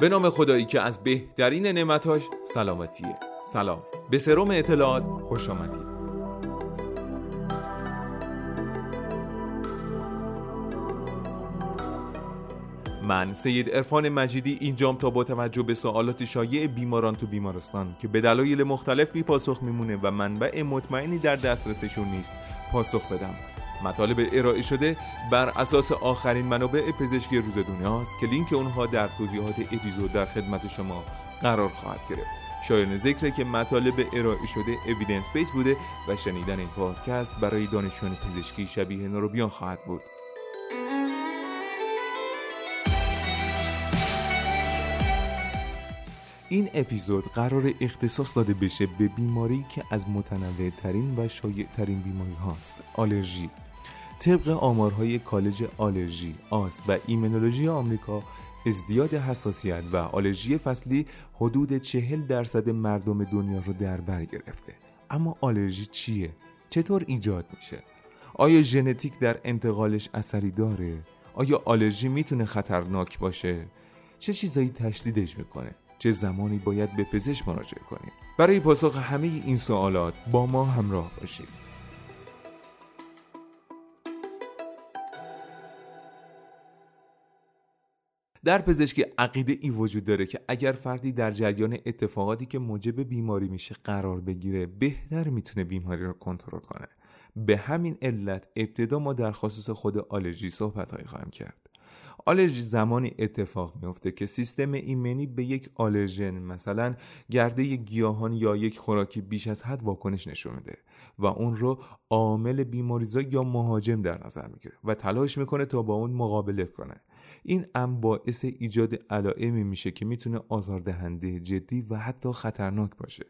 به نام خدایی که از بهترین نعمتاش سلامتیه. سلام. به سروم اطلاعات خوش آمدید. من سید ارفان مجیدی اینجام تا با توجه به سوالات شایع بیماران تو بیمارستان که به دلایل مختلف بی پاسخ میمونه و منبع مطمئنی در دسترسشون نیست پاسخ بدم. مطالب ارائه شده بر اساس آخرین منابع پزشکی روز دنیاست که لینک اونها در توضیحات اپیزود در خدمت شما قرار خواهد گرفت. شایان ذکره که مطالب ارائه شده اویدنس بیس بوده و شنیدن این پادکست برای دانشجویان پزشکی شبیه نوروبیان خواهد بود. این اپیزود قرار اختصاص داده بشه به بیماری که از متنوع ترین و شایع ترین بیماری هاست آلرژی. طبق آمارهای کالج آلرژی آس و ایمنولوژی آمریکا ازدیاد حساسیت و آلرژی فصلی حدود چهل درصد مردم دنیا رو در بر گرفته اما آلرژی چیه؟ چطور ایجاد میشه؟ آیا ژنتیک در انتقالش اثری داره؟ آیا آلرژی می‌تونه خطرناک باشه؟ چه چیزایی تشدیدش می‌کنه؟ چه زمانی باید به پزشک مراجعه کنیم؟ برای پاسخ همه این سوالات با ما همراه باشید. در پزشکی عقیده ای وجود داره که اگر فردی در جریان اتفاقاتی که موجب بیماری میشه قرار بگیره بهتر می‌تونه بیماری رو کنترل کنه. به همین علت ابتدا ما در خصوص خود آلرژی صحبت خواهیم کرد. آلرژی زمانی اتفاق میفته که سیستم ایمنی به یک آلرژن مثلا گرده گیاهان یا یک خوراکی بیش از حد واکنش نشون میده و اون رو عامل بیماریزا یا مهاجم در نظر می‌گیره و تلاش می‌کنه تا با اون مقابله کنه. این ام باعث ایجاد علائمی میشه که می‌تونه آزاردهنده جدی و حتی خطرناک باشه.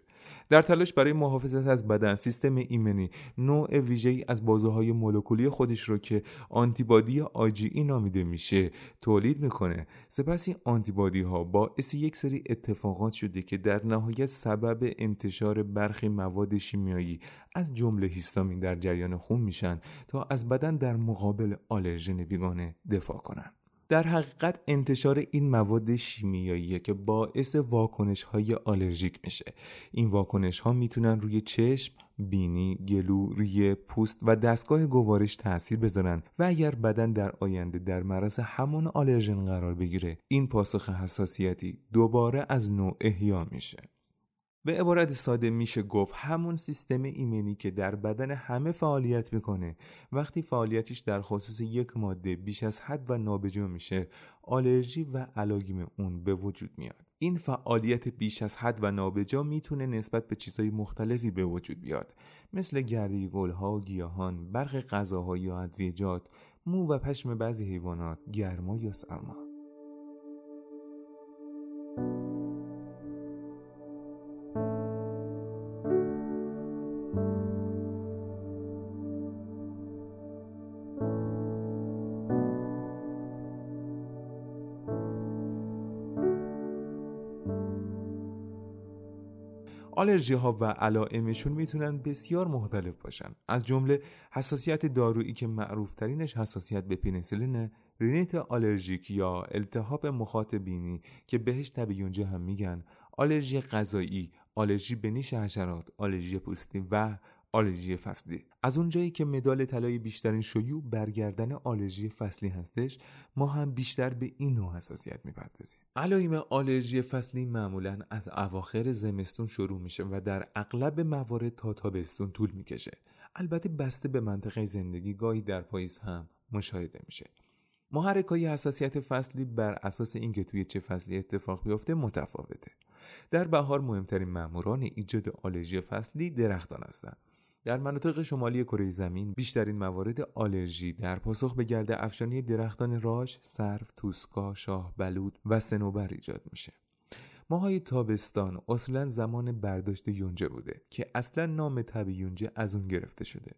در تلاش برای محافظت از بدن سیستم ایمنی نوع ویژه‌ای از بازه های مولکولی خودش رو که آنتیبادی آجی نامیده میشه تولید می‌کنه. سپس این آنتیبادی ها باعث یک سری اتفاقات شده که در نهایت سبب انتشار برخی مواد شیمیایی از جمله هیستامین در جریان خون میشن تا از بدن در مقابل آلرژن بیگانه دفاع کنن. در حقیقت انتشار این مواد شیمیایی که باعث واکنش های آلرژیک میشه. این واکنش ها می‌تونن روی چشم، بینی، گلو، ریه، پوست و دستگاه گوارش تاثیر بذارن و اگر بدن در آینده در معرض همان آلرژن قرار بگیره این پاسخ حساسیتی دوباره از نو احیا میشه. به عبارت ساده میشه گفت همون سیستم ایمنی که در بدن همه فعالیت می‌کنه. وقتی فعالیتش در خصوص یک ماده بیش از حد و نابجا میشه آلرژی و علاگیم اون به وجود میاد. این فعالیت بیش از حد و نابجا می‌تونه نسبت به چیزهای مختلفی به وجود بیاد. مثل گردی گلها گیاهان برق غذاها یا ادویجات مو و پشم بعضی حیوانات گرما یا سرما. آلرژی ها و علائمشون می‌تونن بسیار مختلف باشن. از جمله حساسیت دارویی که معروف ترینش حساسیت به پنیسیلین رینیت آلرژیک یا التهاب مخاط بینی که بهش تب یونجه هم میگن آلرژی غذایی آلرژی به نیش حشرات آلرژی پوستی و آلرژی فصلی. از اونجایی که مدال طلای بیشترین شیوع بر گردن آلرژی فصلی هستش ما هم بیشتر به این نوع حساسیت می‌پردازیم. علائم آلرژی فصلی معمولا از اواخر زمستون شروع میشه و در اغلب موارد تا تابستون طول می‌کشه. البته بسته به منطقه زندگی گاهی در پاییز هم مشاهده میشه. محرک های حساسیت فصلی بر اساس اینکه توی چه فصلی اتفاق بیفته متفاوته. در بهار مهمترین ماموران ایجاد آلرژی فصلی درختان هستند. در مناطق شمالی کره زمین بیشترین موارد آلرژی در پاسخ به گرد افشانی درختان راش، سرف، توسکا، شاه بلود و سنوبر ایجاد میشه. ماهای تابستان اصلا زمان برداشت یونجه بوده که اصلا نام تب یونجه از اون گرفته شده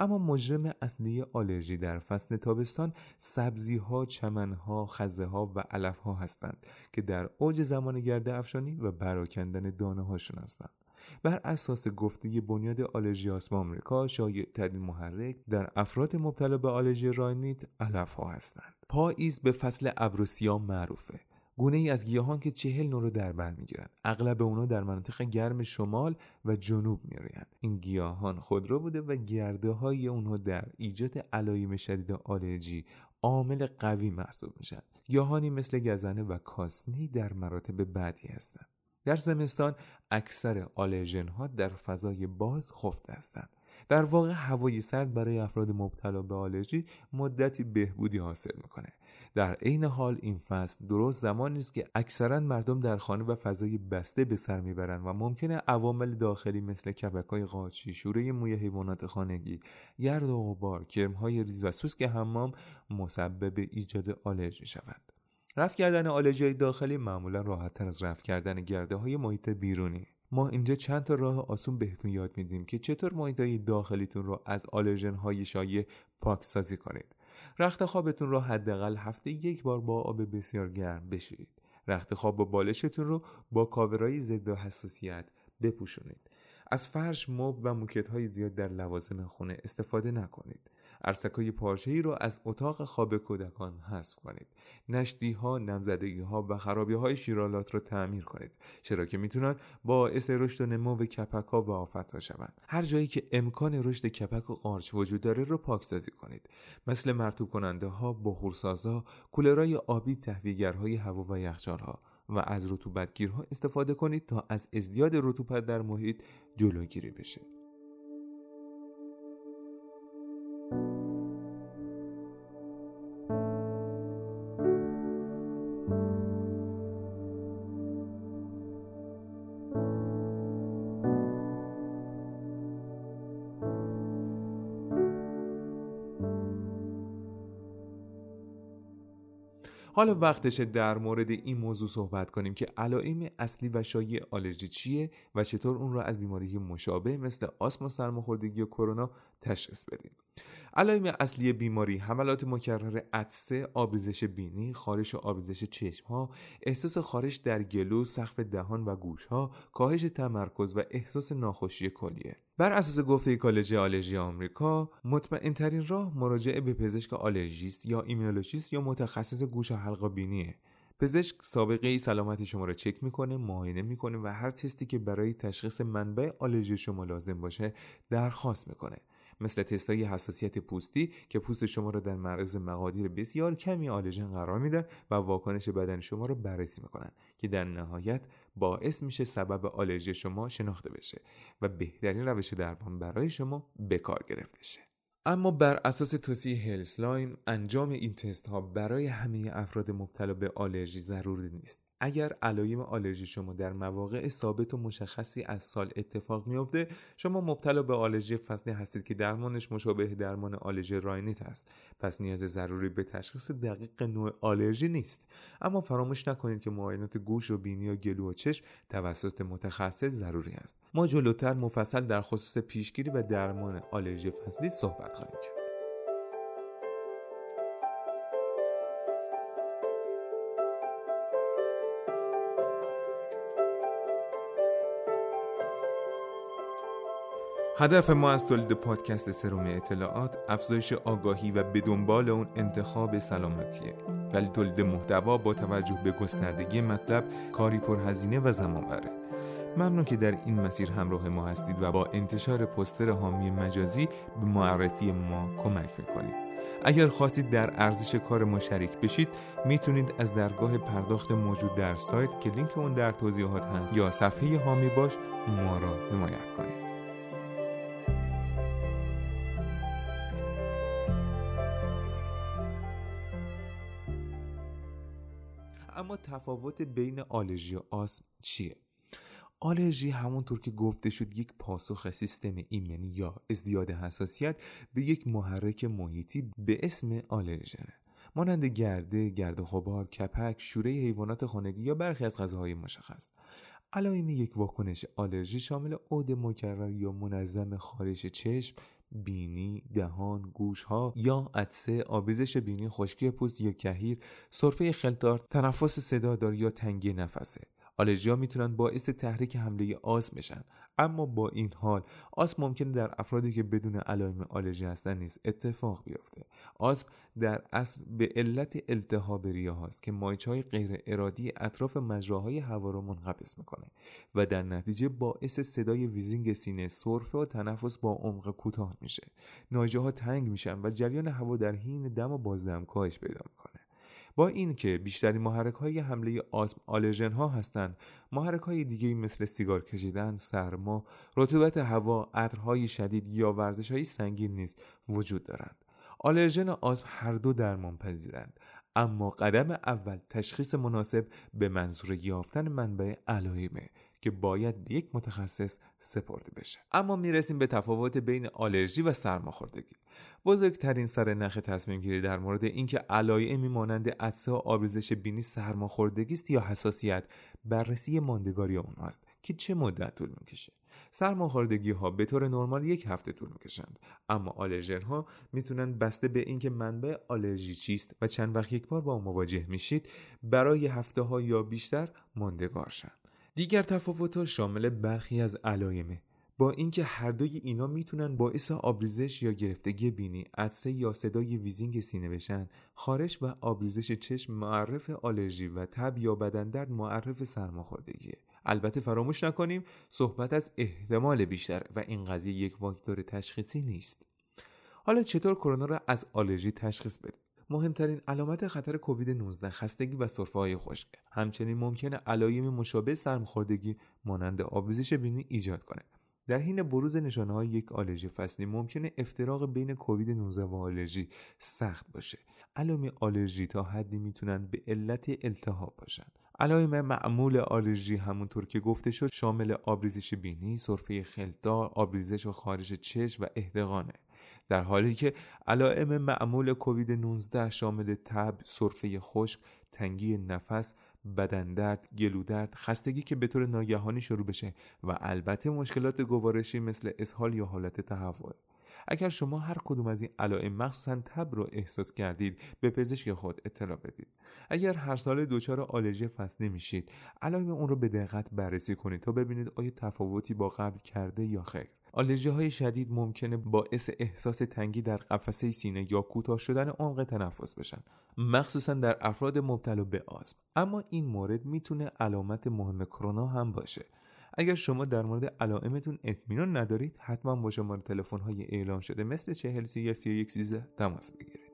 اما مجرم اصلی آلرژی در فصل تابستان سبزی ها، چمن ها، خزه ها و علف ها هستند که در اوج زمان گرد افشانی و براکندن دانه هاشون هستند بر اساس گفته بنیاد آلرژی آسما آمریکا شایع ترین محرک در افراد مبتلا به آلرژی راینیت علف ها هستند. پاییز به فصل ابروسیا معروفه. گونه ای از گیاهان که چهل نوع رو در بر می‌گیرند. اغلب اونا در مناطق گرم شمال و جنوب میآیند این گیاهان خودرو بوده و گرده های اونها در ایجاد علایم شدید آلرژی عامل قوی محسوب میشن. گیاهانی مثل گزنه و کاسنی در مراتب بعدی هستند. در زمستان اکثر آلرژن ها در فضای باز خفته هستند. در واقع هوای سرد برای افراد مبتلا به آلرژی مدتی بهبودی حاصل می‌کنه. در عین حال این فصل درست زمانی است که اکثرا مردم در خانه و فضای بسته به سر می‌برند و ممکنه عوامل داخلی مثل کبکهای قاچی شوره موی حیوانات خانگی گرد و غبار کرمهای ریز و سوسک حمام مسبب ایجاد آلرژی شوند. رفع کردن آلرژی داخلی معمولا راحتتر از رفع کردن گرده های محیط بیرونی. ما اینجا چند تا راه آسون بهتون یاد میدیم که چطور محیط های داخلیتون رو از آلرژن های شایع پاکسازی کنید. رخت خوابتون رو حداقل هفته یک بار با آب بسیار گرم بشورید رخت خواب با بالشتون رو با کاورای ضد حساسیت بپوشونید. از فرش مب و موکت های زیاد در لوازم خونه استفاده نکنید. های پارچه ای رو از اتاق خواب کودکان حذف کنید. نشتی ها نمزدگی ها و خرابی های شیرالات رو تعمیر کنید چرا که می‌تونن باعث رشد و نمو کپک ها و آفت ها شوند هر جایی که امکان رشد کپک و قارچ وجود داره رو پاکسازی کنید. مثل مرتوب کننده ها بخورسازها کولرهای آبی تهویهگرهای هوا و یخچال ها و از رطوبتگیرها استفاده کنید تا از ازدیاد رطوبت در محیط جلوگیری بشه. حالا وقتشه در مورد این موضوع صحبت کنیم که علائم اصلی و شایع آلرژی چیه و چطور اون را از بیماری مشابه مثل آسم و سرماخوردگی و کرونا تشخیص بدیم. علائم اصلی بیماری حملات مکرر عطسه آبریزش بینی خارش و آبریزش چشم ها احساس خارش در گلو سقف دهان و گوش ها کاهش تمرکز و احساس ناخوشی کلیه. بر اساس گفته کالج آلرژی آمریکا مطمئن ترین راه مراجعه به پزشک آلرژیست یا ایمونولوژیست یا متخصص گوش و حلق بینیه. پزشک سابقه ای سلامتی شما را چک می‌کنه معاینه می‌کنه و هر تستی که برای تشخیص منبع آلرژی شما لازم باشه درخواست می‌کنه. مثل تستای حساسیت پوستی که پوست شما را در معرض مقادیر بسیار کمی آلرژن قرار میدن و واکنش بدن شما را بررسی می‌کنن که در نهایت باعث میشه سبب آلرژی شما شناخته بشه و بهترین روش درمان برای شما به کار گرفته شه. اما بر اساس توصیه Healthline انجام این تست ها برای همه افراد مبتلا به آلرژی ضروری نیست. اگر علائم آلرژی شما در مواقع ثابت و مشخصی از سال اتفاق میافته شما مبتلا به آلرژی فصلی هستید که درمانش مشابه درمان آلرژی راینیت است. پس نیاز ضروری به تشخیص دقیق نوع آلرژی نیست. اما فراموش نکنید که معاینات گوش و بینی و گلو و چشم توسط متخصص ضروری است. ما جلوتر مفصل در خصوص پیشگیری و درمان آلرژی فصلی صحبت خواهیم کرد. هدف ما از تولید پادکست سروم اطلاعات افزایش آگاهی و به دنبال اون انتخاب سلامتیه. ولی تولید محتوا با توجه به گستردگی مطلب کاری پرهزینه و زمان بره ممنون که در این مسیر همراه ما هستید و با انتشار پستر حامی مجازی به معرفی ما کمک می‌کنید. اگر خواستید در ارزش کار ما شریک بشید می‌تونید از درگاه پرداخت موجود در سایت که لینک اون در توضیحات هست یا صفحه حامی باش ما را حمایت کنید. اما تفاوت بین آلرژی و آسم چیه؟ آلرژی همونطور که گفته شد یک پاسخ سیستم ایمنی یا ازدیاد حساسیت به یک محرک محیطی به اسم آلرژنه مانند گرده، گرد غبار، کپک، شوره حیوانات خانگی یا برخی از غذاهای مشخص. علائم یک واکنش آلرژی شامل عود مکرر یا منظم خارش چشم، بینی، دهان، گوشها یا عدسه، آبیزش بینی، خشکی پوست یا کهیر، سرفه خلطار، تنفس صدادار یا تنگی نفسه. آلرژی ها می‌تونن باعث تحریک حمله آسم بشن. اما با این حال آسم ممکنه در افرادی که بدون علائم آلرژی هستن نیز اتفاق بیفته. آسم در اصل به علت التهاب ریه هاست که مایچ های غیر ارادی اطراف مجراهای هوا رو منقبض می‌کنه و در نتیجه باعث صدای wheezing سینه سرفه و تنفس با عمق کوتاه میشه. نایژه ها تنگ میشن و جریان هوا در حین دم و بازدم کاهش پیدا می‌کنه. با اینکه بیشترین محرک های حمله آسم آلرژن ها هستند محرک های دیگه مثل سیگار کشیدن سرما رطوبت هوا عطرهای شدید یا ورزش های سنگین نیز وجود دارند. آلرژی و آسم هر دو درمان پذیرند اما قدم اول تشخیص مناسب به منظور یافتن منبع علائمه که باید به یک متخصص سپرده بشه. اما می‌رسیم به تفاوت بین آلرژی و سرماخوردگی. بزرگترین سر نخ تصمیم گیری در مورد اینکه علائمی مانند عطسه و آبریزش بینی سرماخوردگی است یا حساسیت بررسی ماندگاری اونهاست که چه مدت طول می‌کشه. سرماخوردگی ها به طور نرمال یک هفته طول می‌کشند. اما آلرژن ها می‌تونن بسته به اینکه منبع آلرژی چیست و چند وقت یک بار با مواجه میشید برای هفته ها یا بیشتر ماندگار شن. دیگر تفاوت ها شامل برخی از علائمه با اینکه هر دوی اینا می‌تونن باعث آبریزش یا گرفتگی بینی، عطسه یا صدای ویزینگ سینه بشن، خارش و آبریزش چشم معرف آلرژی و تب یا بدن درد معرف سرماخوردگیه. البته فراموش نکنیم صحبت از احتمال بیشتر و این قضیه یک واکتور تشخیصی نیست. حالا چطور کرونا را از آلرژی تشخیص بدیم؟ مهمترین علامت خطر کووید 19 خستگی و سرفه های خشک. همچنین ممکنه علائم مشابه سرماخوردگی مانند آبریزش بینی ایجاد کنه. در حین بروز نشانه های یک آلرژی فصلی ممکنه افتراق بین کووید 19 و آلرژی سخت باشه. علائم آلرژی تا حدی می‌تونن به علت التهاب باشن. علائم معمول آلرژی همونطور که گفته شد شامل آبریزش بینی، سرفه خلطدار، آبریزش و خارش چشم و اهدقانه در حالی که علائم معمول کووید 19 شامل تب، سرفه خشک، تنگی نفس، بدن درد، گلودرد، خستگی که به طور ناگهانی شروع بشه و البته مشکلات گوارشی مثل اسهال یا حالت تهوع. اگر شما هر کدوم از این علائم مخصوصا تب رو احساس کردید به پزشک خود اطلاع بدید اگر هر سال دچار آلرژی فصلی میشید علائم اون رو به دقت بررسی کنید تا ببینید آیا تفاوتی با قبل کرده یا خیر آلرژی های شدید ممکنه باعث احساس تنگی در قفسه سینه یا کوتاه شدن عمق تنفس بشن مخصوصا در افراد مبتلا به آسم اما این مورد می‌تونه علامت مهم کرونا هم باشه. اگر شما در مورد علائمتون اطمینان ندارید حتما با شماره تلفن های اعلام شده مثل 40 یا 31 13 تماس بگیرید.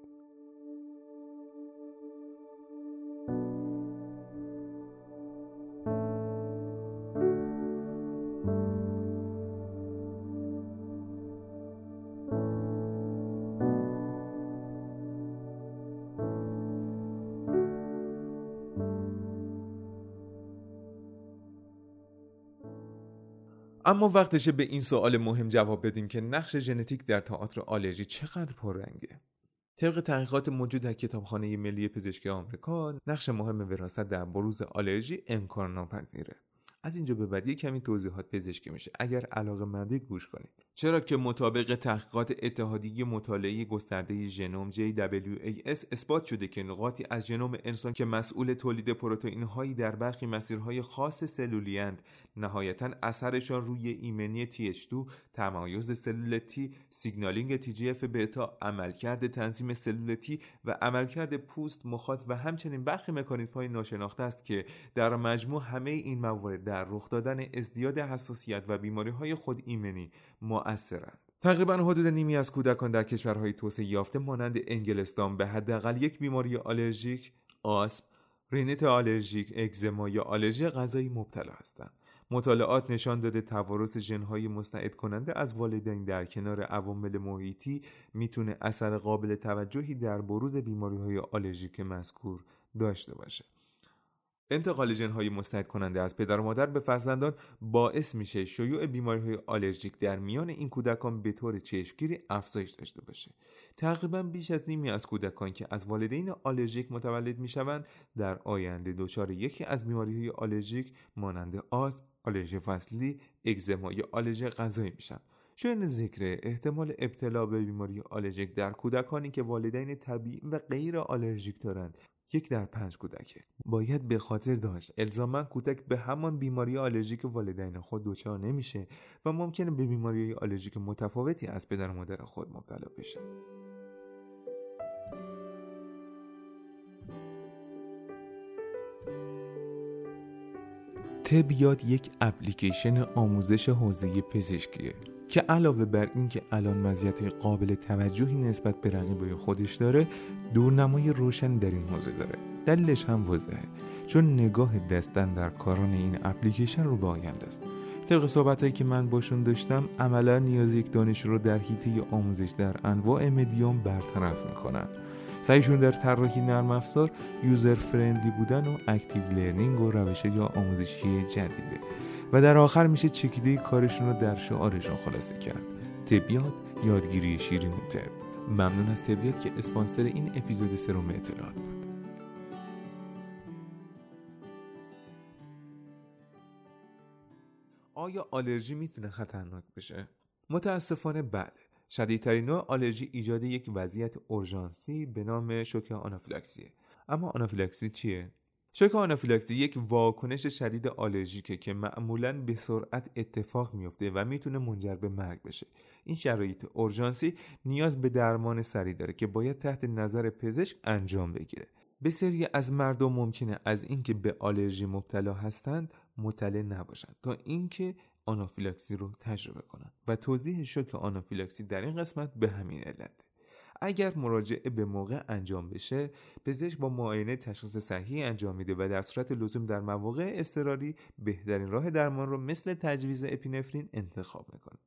اما وقتشه به این سوال مهم جواب بدیم که نقش ژنتیک در تئاتر آلرژی چقدر پررنگه. طبق تحقیقات موجود در کتابخانه ملی پزشکی آمریکا نقش مهم وراثت در بروز آلرژی انکارناپذیره. از اینجا به بعد کمی توضیحات پزشکی میشه. اگر علاقه مندید گوش کنید. چرا که مطابق تحقیقات اتحادیه مطالعه گسترده ژنوم JWAS اثبات شده که نقاطی از ژنوم انسان که مسئول تولید پروتئین هایی در برخی مسیرهای خاص سلولی اند نهایتا اثرشان روی ایمنی TH2 تمایز سلول T signaling TGF بتا عملکرد تنظیم سلول T و عملکرد پوست مخاط و همچنین برخی مکانیزم های ناشناخته است که در مجموع همه این موارد در رخ دادن ازدیاد حساسیت و بیماری های خود ایمنی مؤثرند. تقریبا حدود نیمی از کودکان در کشورهای توسعه یافته مانند انگلستان به حداقل یک بیماری آلرژیک آسم رینیت آلرژیک اگزما یا آلرژی غذایی مبتلا هستند. مطالعات نشان داده توارث ژنهای مستعد کننده از والدین در کنار عوامل محیطی می‌تونه اثر قابل توجهی در بروز بیماری های آلرژیک مذکور داشته باشه. انتقال ژنهای مستعد کننده از پدر و مادر به فرزندان باعث میشه شیوع بیماری های آلرژیک در میان این کودکان به طور چشمگیری افزایش داشته باشه. تقریبا بیش از نیمی از کودکان که از والدین آلرژیک متولد می‌شوند در آینده دچار یکی از بیماری های آلرژیک مانند آسم آلرژی فصلی اگزما یا آلرژی غذایی میشن شایان ذکره احتمال ابتلا به بیماری آلرژیک در کودکانی که والدین طبیعی و غیر آلرژیک دارند یک در پنج کودکه. باید به خاطر داشت. الزاما کودک به همان بیماری آلرژیک والدین خود دچار نمیشه و ممکنه به بیماری آلرژیک متفاوتی از پدر و مادر خود مبتلا بشه. تبیاد یک اپلیکیشن آموزش حوزه پزشکیه که علاوه بر اینکه الان مزیت قابل توجهی نسبت به رقیبای خودش داره دورنمای روشن در این حوزه داره. دلیلش هم واضحه چون نگاه دستن در کاران این اپلیکیشن رو به آینده است. طبق صحبت که من باشون داشتم عملا نیاز یک دانش رو در حیطه آموزش در انواع مدیوم برطرف می‌کنن. سعیشون در طراحی نرم افزار user friendly بودن و active learning و روش‌های آموزشی جدیده. و در آخر میشه چکیده کارشون رو در شعارشون خلاصه کرد. تبیات یادگیری شیرین تب ممنون از تبیات که اسپانسر این اپیزود سروم اطلاعات بود. آیا آلرژی می‌تونه خطرناک بشه؟ متاسفانه بله. شدیدترین نوع آلرژی ایجاد یک وضعیت اورژانسی به نام شوک آنافیلاکسیه اما آنافیلاکسی چیه؟ شوک آنافیلاکسی یک واکنش شدید آلرژیکه که معمولا به سرعت اتفاق میفته و می‌تونه منجر به مرگ بشه. این شرایط اورژانسی نیاز به درمان سریع داره که باید تحت نظر پزشک انجام بگیره. بسیاری از مردم ممکنه از اینکه به آلرژی مبتلا هستند مطلع نباشند تا اینکه آنافیلاکسی رو تجربه کنند. و توضیح شوک آنافیلاکسی در این قسمت به همین علت. اگر مراجعه به موقع انجام بشه پزشک با معاینه تشخیص صحیح انجام میده و در صورت لزوم در مواقع اضطراری بهترین راه درمان رو مثل تجویز اپینفرین انتخاب می‌کنه.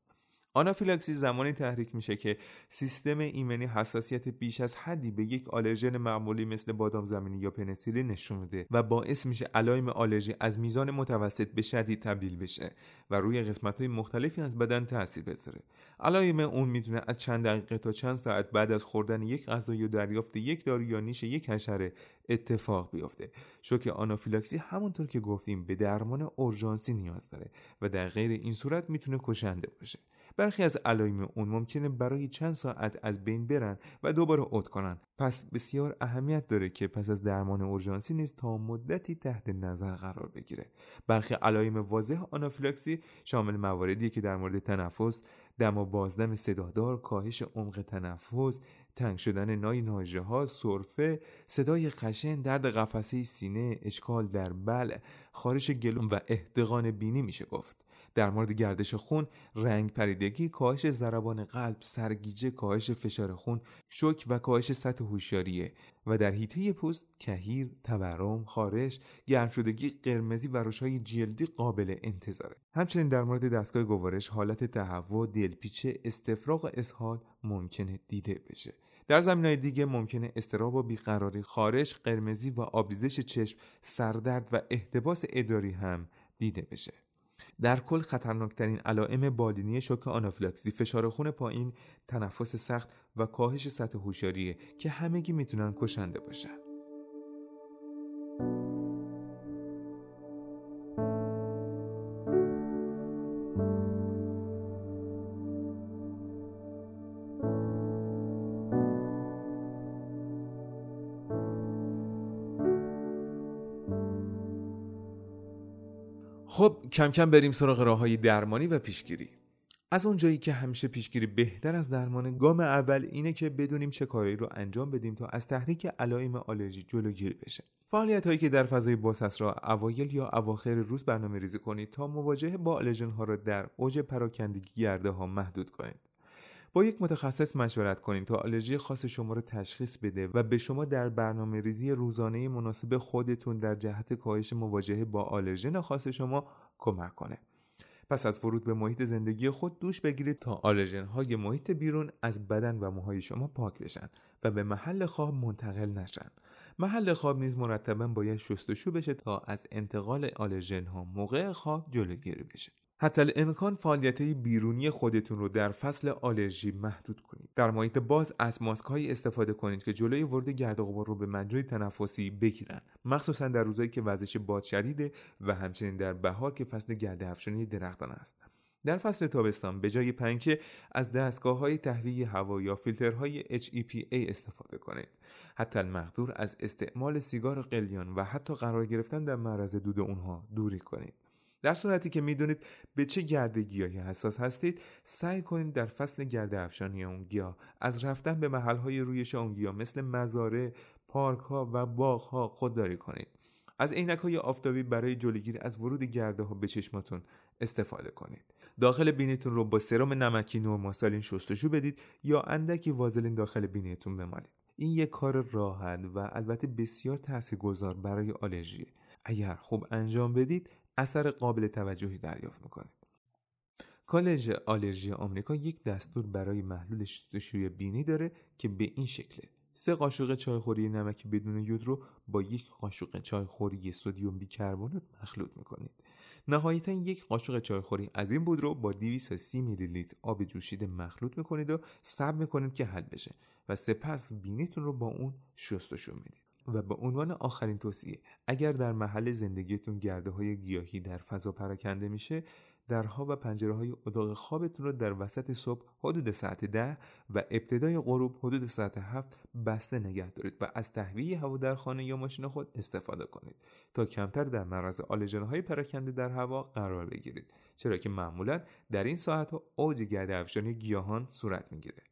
آنافیلاکسی زمانی تحریک میشه که سیستم ایمنی حساسیت بیش از حدی به یک آلرژن معمولی مثل بادام زمینی یا پنسیلین نشون میده و باعث میشه علائم آلرژی از میزان متوسط به شدید تبدیل بشه و روی قسمت های مختلفی از بدن تاثیر بذاره. علائم اون می‌تونه از چند دقیقه تا چند ساعت بعد از خوردن یک غذا یا دریافت یک دارو یا نیش یک حشره اتفاق بیفته. شوک آنافیلاکسی همونطور که گفتیم به درمان اورژانسی نیاز داره و در غیر این صورت می‌تونه کشنده باشه. برخی از علائم اون ممکنه برای چند ساعت از بین برن و دوباره عود کنن. پس بسیار اهمیت داره که پس از درمان اورژانسی نیز تا مدتی تحت نظر قرار بگیره. برخی علائم واضح آنافیلاکسی شامل مواردی که در مورد تنفس دم و بازدم صدادار کاهش عمق تنفس تنگ شدن نای ناژه ها سرفه صدای خشن درد قفسه سینه اشکال در بلع خارش گلوم و احتقان بینی میشه گفت. در مورد گردش خون رنگ پریدگی کاهش ضربان قلب سرگیجه کاهش فشار خون شوک و کاهش سطح هوشیاریه. و در حیطه پوست کهیر تورم خارش گرم شدگی قرمزی و های جلدی قابل انتظاره همچنین در مورد دستگاه گوارش حالت تهوع دلپیچه استفراغ و اسهال ممکنه دیده بشه. در زمین های دیگه ممکنه استراب و بیقراری خارش قرمزی و آبیزش چشم سردرد و احتباس ادراری هم دیده بشه. در کل خطرناکترین علائم بالینی شوک آنافیلاکسی فشار خون پایین تنفس سخت و کاهش سطح هوشیاریه که همگی می‌تونن کشنده باشن. خب کم کم بریم سراغ راه های درمانی و پیشگیری. از اونجایی که همیشه پیشگیری بهتر از درمان گام اول اینه که بدونیم چه کاری رو انجام بدیم تا از تحریک علائم آلرژی جلوگیری بشه. فعالیت هایی که در فضای بازه را اوایل یا اواخر روز برنامه ریزی کنید تا مواجهه با آلرژن ها را در اوج پراکندگی گرده ها محدود کنید. با یک متخصص مشورت کنید تا آلرژی خاص شما را تشخیص بده و به شما در برنامه ریزی روزانه مناسب خودتون در جهت کاهش مواجهه با آلرژن خاص شما کمک کنه. پس از ورود به محیط زندگی خود دوش بگیرید تا آلرژن های محیط بیرون از بدن و موهای شما پاک بشن و به محل خواب منتقل نشن. محل خواب نیز مرتبا باید شستشو بشه تا از انتقال آلرژن ها موقع خواب جلوگیری بشه. حتی‌الامکان فعالیت بیرونی خودتون رو در فصل آلرژی محدود کنید. در محیط باز از ماسک های استفاده کنید که جلوی ورود گرد و غبار رو به مجرای تنفسی بگیرن. مخصوصا در روزایی که وزش باد شدیده و همچنین در بهار که فصل گرد افشانی درختان است. در فصل تابستان به جای پنکه از دستگاه های تهویه هوا یا فیلترهای HEPA استفاده کنید. حتی المقدور از استعمال سیگار قلیان و حتی قرار گرفتن در معرض دود اونها دوری کنید. در صورتی که می‌دونید به چه گرد گیاهی حساس هستید سعی کنید در فصل گرد افشانی اون گیاه از رفتن به محلهای رویش اون گیاه مثل مزارع پارک ها و باغ ها خودداری کنید. از عینک های آفتابی برای جلوگیری از ورود گرده ها به چشماتون استفاده کنید. داخل بینیتون رو با سرم نمکی نورماسالین شستشو بدید یا اندکی وازلین داخل بینیتون بمالید. این یک کار راحت و البته بسیار تاثیرگذار برای آلرژی. اگر خوب انجام بدید اثر قابل توجهی دریافت می‌کنید کالج آلرژی آمریکا یک دستور برای محلول شستشوی بینی داره که به این شکله سه قاشق چایخوری نمک بدون یود رو با یک قاشق چایخوری سدیم بیکربنات مخلوط می‌کنید. نهایتا یک قاشق چایخوری از این بود رو با 230 میلی لیتر آب جوشیده مخلوط می‌کنید و صبر می‌کنید که حل بشه و سپس بینیتون رو با اون شستشو می‌دید. و به عنوان آخرین توصیه اگر در محل زندگیتون گرده های گیاهی در فضا پراکنده میشه درها و پنجره های اتاق خوابتون رو در وسط صبح حدود ساعت ده و ابتدای غروب حدود ساعت هفت بسته نگه دارید و از تهویه هوا در خانه یا ماشین خود استفاده کنید تا کمتر در معرض آلرژن های پراکنده در هوا قرار بگیرید. چرا که معمولا در این ساعت ها اوج گرد افشانی گیاهان صورت می‌گیره.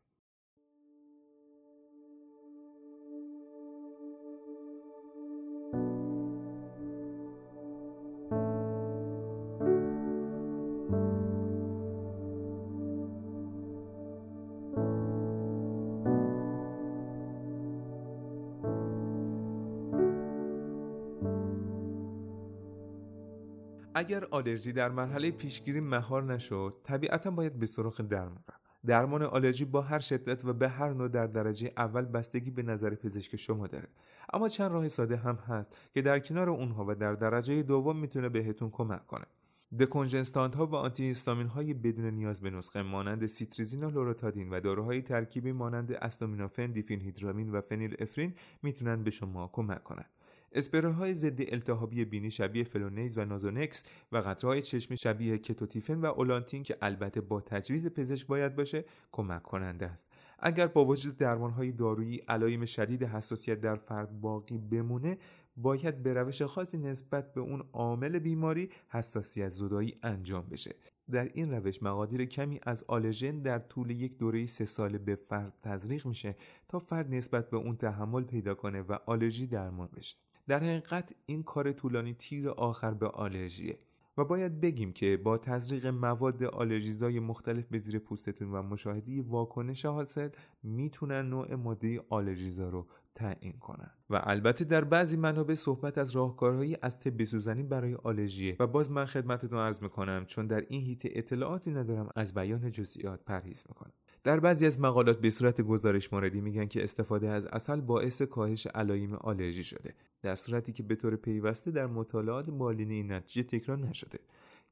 اگر آلرژی در مرحله پیشگیری مهار نشد طبیعتا باید به سراغ درمان درمان آلرژی با هر شدت و به هر نوع در درجه اول بستگی به نظر پزشک شما داره. اما چند راه ساده هم هست که در کنار اونها و در درجه دوم می‌تونه بهتون کمک کنه. دکونجنستانت ها و آنتی هیستامین های بدون نیاز به نسخه مانند سیتریزین و لوروتادین و داروهای ترکیبی مانند استامینوفن، دیفینهیدرامین و فنیل افرین می‌تونن به شما کمک کنند. های ضد التهابی بینی شبیه فلونیز و نازونکس و قطرهای چشمی شبیه کتوتیفن و اولانتین که البته با تجویز پزشک باید باشه کمک کننده است. اگر با وجود های دارویی علایم شدید حساسیت در فرد باقی بمونه باید به روش خاصی نسبت به اون عامل بیماری حساسیت زدایی انجام بشه. در این روش مقادیر کمی از آلژن در طول یک دوره سه ساله به فرد تزریق میشه تا فرد نسبت به اون تحمل پیدا کنه و آلرژی درمان بشه. در حقیقت این کار طولانی تیر آخر به آلرژیه و باید بگیم که با تزریق مواد آلرژیزای مختلف به زیر پوستتون و مشاهده واکنش حاصل می‌تونن نوع ماده آلرژیزا رو تعیین کنن. و البته در بعضی منابع صحبت از راهکارهایی از طب سوزنی برای آلرژی و باز من خدمتتون عرض می‌کنم چون در این هیته اطلاعاتی ندارم از بیان جزئیات پرهیز می‌کنم. در بعضی از مقالات به صورت گزارش موردی میگن که استفاده از اصل باعث کاهش علایم آلرژی شده در صورتی که به طور پیوسته در مطالعات بالینه این نتیجه تکرار نشده.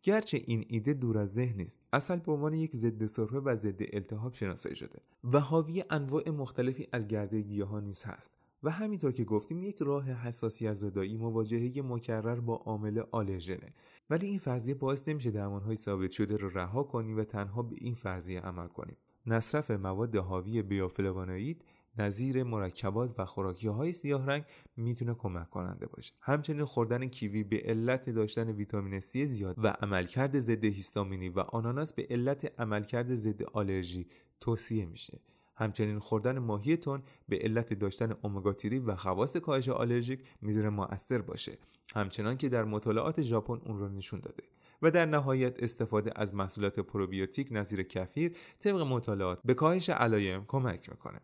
گرچه این ایده دور از ذهن نیست اصل به عنوان یک ضد سرفه و ضد التهاب شناسایی شده و حاوی انواع مختلفی از گرده گیاهان نیز هست و همینطور که گفتیم یک راه حساسیت زدایی مواجهه مکرر با عامل آلرژنه. ولی این فرضیه باعث نمیشه درمانهای ثابت شده رو رها کنیم و تنها به این فرضیه عمل کنیم. مصرف مواد حاوی بیوفلوانوئید نظیر مرکبات و خوراکی های سیاه رنگ می‌تونه کمک کننده باشه. همچنین خوردن کیوی به علت داشتن ویتامین C زیاد و عملکرد ضد هیستامینی و آناناس به علت عملکرد ضد آلرژی توصیه میشه. همچنین خوردن ماهی تون به علت داشتن امگا و خواص کاهش آلرژیک می‌تونه مؤثر باشه. همچنان که در مطالعات ژاپن اون رو نشون داده. و در نهایت استفاده از محصولات پروبیوتیک نظیر کفیر طبق مطالعات به کاهش علایم کمک می‌کنه.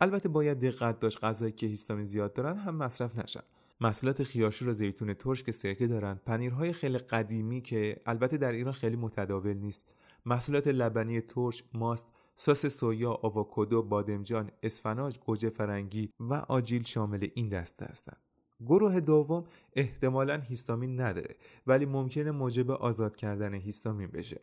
البته باید دقت داشت غذایی که هیستامین زیاد دارن هم مصرف نشن. محصولات خیارشور و زیتون ترش که سرکه دارن پنیرهای خیلی قدیمی که البته در ایران خیلی متداول نیست. محصولات لبنی ترش ماست سس سویا آواکادو بادمجان اسفناج گوجه فرنگی و آجیل شامل این دسته هستند گروه دوم احتمالا هیستامین نداره ولی ممکنه موجب آزاد کردن هیستامین بشه.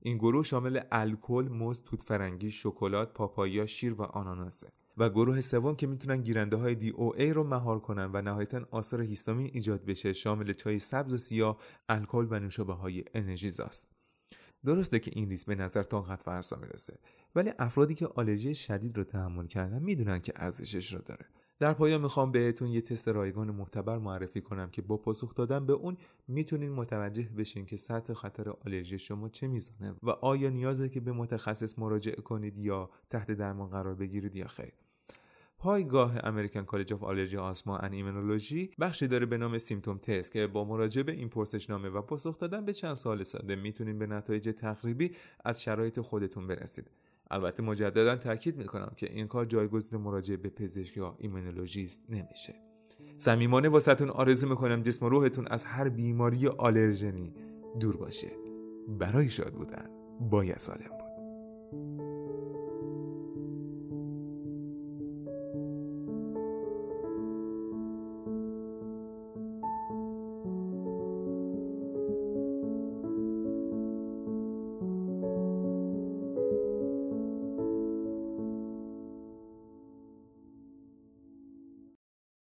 این گروه شامل الکل، موز، توت فرنگی، شکلات، پاپایا، شیر و آناناسه. و گروه سوم که می‌تونن گیرنده های دی او ای رو مهار کنن و نهایتا آثار هیستامین ایجاد بشه شامل چای سبز و سیاه، الکل و نوشابه های انرژیزاست. درسته که این ریس به نظر خط فرسا می‌رسه ولی افرادی که آلرژی شدید رو تحمل کردن می‌دونن که ارزشش رو داره. در پایان می‌خوام بهتون یه تست رایگان معتبر معرفی کنم که با پاسخ دادن به اون می‌تونین متوجه بشین که سطح خطر آلرژی شما چه میزانه و آیا نیازه که به متخصص مراجعه کنید یا تحت درمان قرار بگیرید یا خیر. پایگاه American College of Allergy Asthma and Immunology بخشی داره به نام symptom test که با مراجعه به این پرسشنامه و پاسخ دادن به چند سوال ساده می‌تونین به نتایج تقریبی از شرایط خودتون برسید. البته مجددا تاکید می‌کنم که این کار جایگزین مراجعه به پزشک یا ایمنولوژیست نمیشه. صمیمانه واسهتون آرزو می‌کنم جسم و روحتون از هر بیماری آلرژنی دور باشه. برای شاد بودن باید سالم بود.